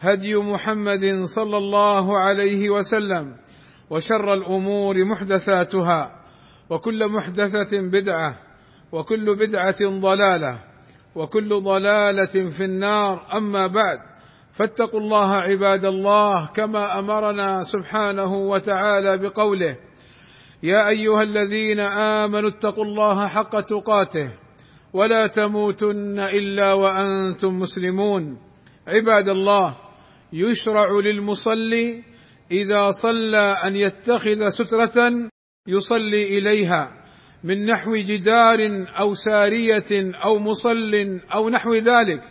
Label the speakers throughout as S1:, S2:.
S1: هدي محمد صلى الله عليه وسلم وشر الأمور محدثاتها وكل محدثة بدعة وكل بدعة ضلالة وكل ضلالة في النار. أما بعد فاتقوا الله عباد الله كما أمرنا سبحانه وتعالى بقوله يا أيها الذين آمنوا اتقوا الله حق تقاته ولا تموتن إلا وأنتم مسلمون. عباد الله يشرع للمصلي إذا صلى أن يتخذ سترة يصلي إليها من نحو جدار أو سارية أو مصل أو نحو ذلك.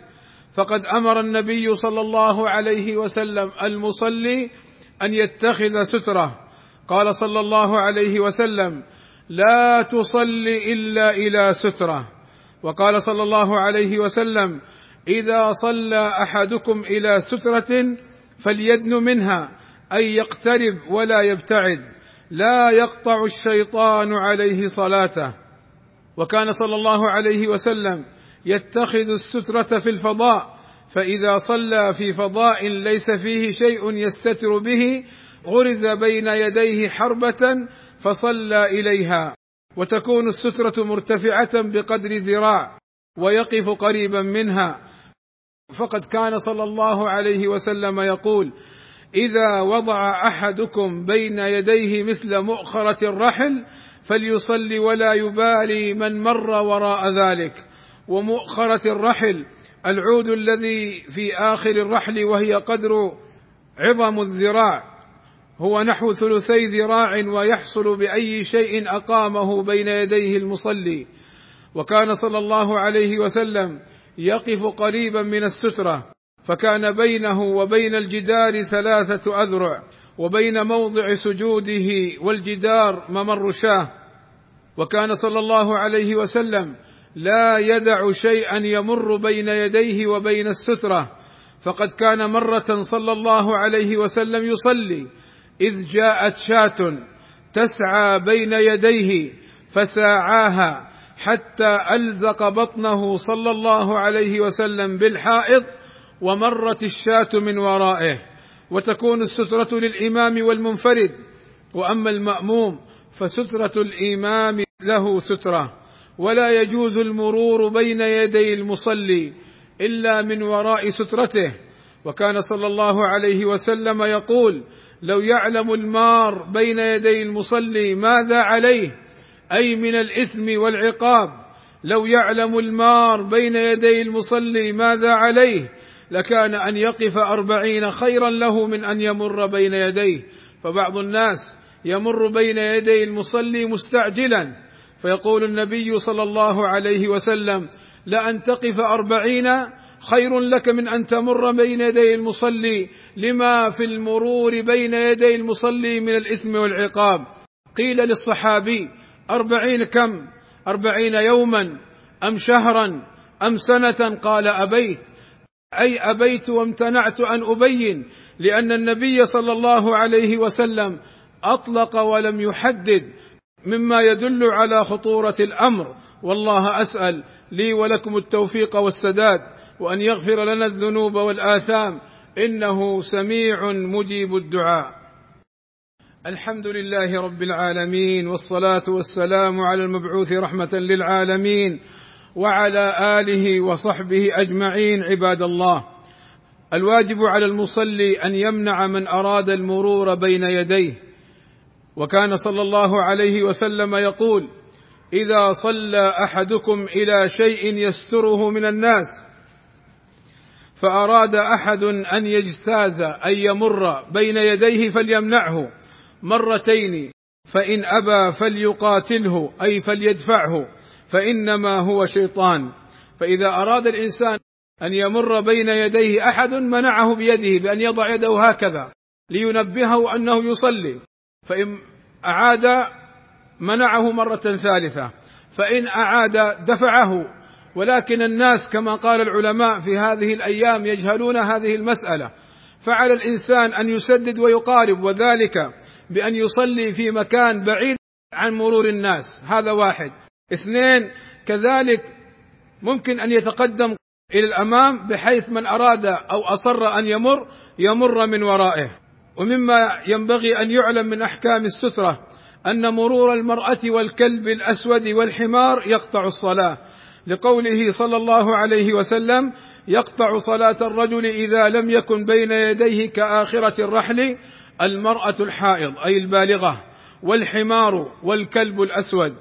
S1: فقد أمر النبي صلى الله عليه وسلم المصلي أن يتخذ سترة. قال صلى الله عليه وسلم لا تصل إلا إلى سترة. وقال صلى الله عليه وسلم إذا صلى أحدكم إلى سترة فليدن منها أي يقترب ولا يبتعد. لا يقطع الشيطان عليه صلاته. وكان صلى الله عليه وسلم يتخذ السترة في الفضاء فإذا صلى في فضاء ليس فيه شيء يستتر به غرز بين يديه حربة فصلى إليها. وتكون السترة مرتفعة بقدر ذراع ويقف قريبا منها. فقد كان صلى الله عليه وسلم يقول إذا وضع أحدكم بين يديه مثل مؤخرة الرحل فليصلي ولا يبالي من مر وراء ذلك. ومؤخرة الرحل العود الذي في آخر الرحل وهي قدر عظم الذراع هو نحو ثلثي ذراع ويحصل بأي شيء أقامه بين يديه المصلي. وكان صلى الله عليه وسلم يقف قريبا من السترة فكان بينه وبين الجدار ثلاثة أذرع وبين موضع سجوده والجدار ممر شاه. وكان صلى الله عليه وسلم لا يدع شيئا يمر بين يديه وبين السترة. فقد كان مرة صلى الله عليه وسلم يصلي إذ جاءت شاة تسعى بين يديه فساعاها حتى ألزق بطنه صلى الله عليه وسلم بالحائط ومرت الشاة من ورائه. وتكون السترة للإمام والمنفرد. وأما المأموم فسترة الإمام له سترة. ولا يجوز المرور بين يدي المصلي إلا من وراء سترته. وكان صلى الله عليه وسلم يقول لو يعلم المار بين يدي المصلي ماذا عليه؟ أي من الإثم والعقاب. لو يعلم المار بين يدي المصلي ماذا عليه لكان أن يقف أربعين خيرا له من أن يمر بين يديه. فبعض الناس يمر بين يدي المصلي مستعجلا. فيقول النبي صلى الله عليه وسلم لأن تقف أربعين خير لك من أن تمر بين يدي المصلي. لما في المرور بين يدي المصلي من الإثم والعقاب؟ قيل للصحابي أربعين كم؟ أربعين يوما؟ أم شهرا؟ أم سنة؟ قال أبيت. أي أبيت وامتنعت أن أبين لأن النبي صلى الله عليه وسلم أطلق ولم يحدد مما يدل على خطورة الأمر. والله أسأل لي ولكم التوفيق والسداد وأن يغفر لنا الذنوب والآثام. إنه سميع مجيب الدعاء. الحمد لله رب العالمين والصلاة والسلام على المبعوث رحمة للعالمين وعلى آله وصحبه أجمعين عباد الله. الواجب على المصلي أن يمنع من أراد المرور بين يديه. وكان صلى الله عليه وسلم يقول إذا صلى أحدكم إلى شيء يستره من الناس فأراد أحد أن يجتاز أن يمر بين يديه فليمنعه. مرتين فإن أبى فليقاتله أي فليدفعه فإنما هو شيطان. فإذا أراد الإنسان أن يمر بين يديه أحد منعه بيده بأن يضع يده هكذا لينبهه أنه يصلي. فإن أعاد منعه مرة ثالثة. فإن أعاد دفعه. ولكن الناس كما قال العلماء في هذه الأيام يجهلون هذه المسألة. فعلى الإنسان أن يسدد ويقارب وذلك بأن يصلي في مكان بعيد عن مرور الناس. هذا واحد. اثنين كذلك ممكن أن يتقدم إلى الأمام بحيث من أراد أو أصر أن يمر يمر من ورائه. ومما ينبغي أن يعلم من أحكام السترة أن مرور المرأة والكلب الأسود والحمار يقطع الصلاة. لقوله صلى الله عليه وسلم يقطع صلاة الرجل إذا لم يكن بين يديه كآخرة الرحل المرأة الحائض أي البالغة والحمار والكلب الأسود.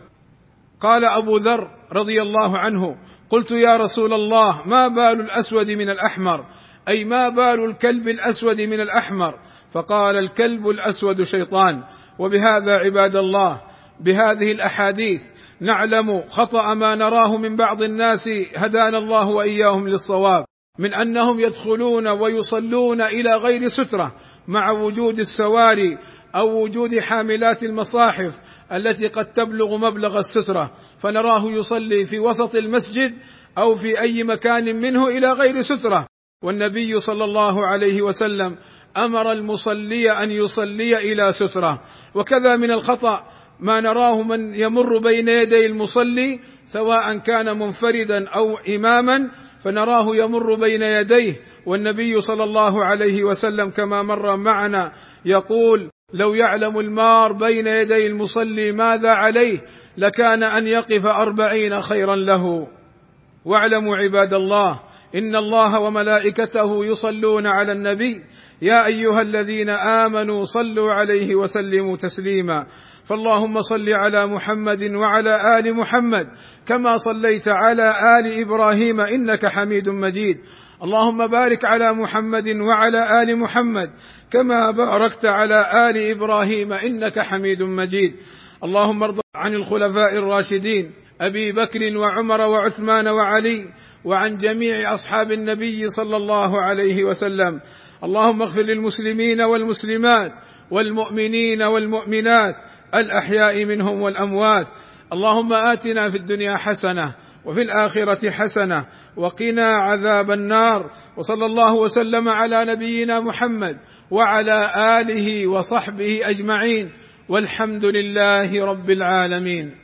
S1: قال أبو ذر رضي الله عنه قلت يا رسول الله ما بال الأسود من الأحمر؟ أي ما بال الكلب الأسود من الأحمر؟ فقال الكلب الأسود شيطان. وبهذا عباد الله بهذه الأحاديث نعلم خطأ ما نراه من بعض الناس هدانا الله وإياهم للصواب. من أنهم يدخلون ويصلون إلى غير سترة مع وجود السواري أو وجود حاملات المصاحف التي قد تبلغ مبلغ السترة فنراه يصلي في وسط المسجد أو في أي مكان منه إلى غير سترة. والنبي صلى الله عليه وسلم أمر المصلي أن يصلي إلى سترة. وكذا من الخطأ ما نراه من يمر بين يدي المصلي سواء كان منفردا أو إماما فنراه يمر بين يديه. والنبي صلى الله عليه وسلم كما مر معنا يقول لو يعلم المار بين يدي المصلي ماذا عليه لكان أن يقف أربعين خيرا له. واعلموا عباد الله إن الله وملائكته يصلون على النبي يا أيها الذين آمنوا صلوا عليه وسلموا تسليما. فاللهم صل على محمد وعلى آل محمد كما صليت على آل إبراهيم إنك حميد مجيد. اللهم بارك على محمد وعلى آل محمد كما باركت على آل إبراهيم إنك حميد مجيد. اللهم ارض عن الخلفاء الراشدين أبي بكر وعمر وعثمان وعلي وعن جميع أصحاب النبي صلى الله عليه وسلم. اللهم اغفر للمسلمين والمسلمات والمؤمنين والمؤمنات الأحياء منهم والأموات. اللهم آتنا في الدنيا حسنة وفي الآخرة حسنة وقنا عذاب النار. وصلى الله وسلم على نبينا محمد وعلى آله وصحبه أجمعين. والحمد لله رب العالمين.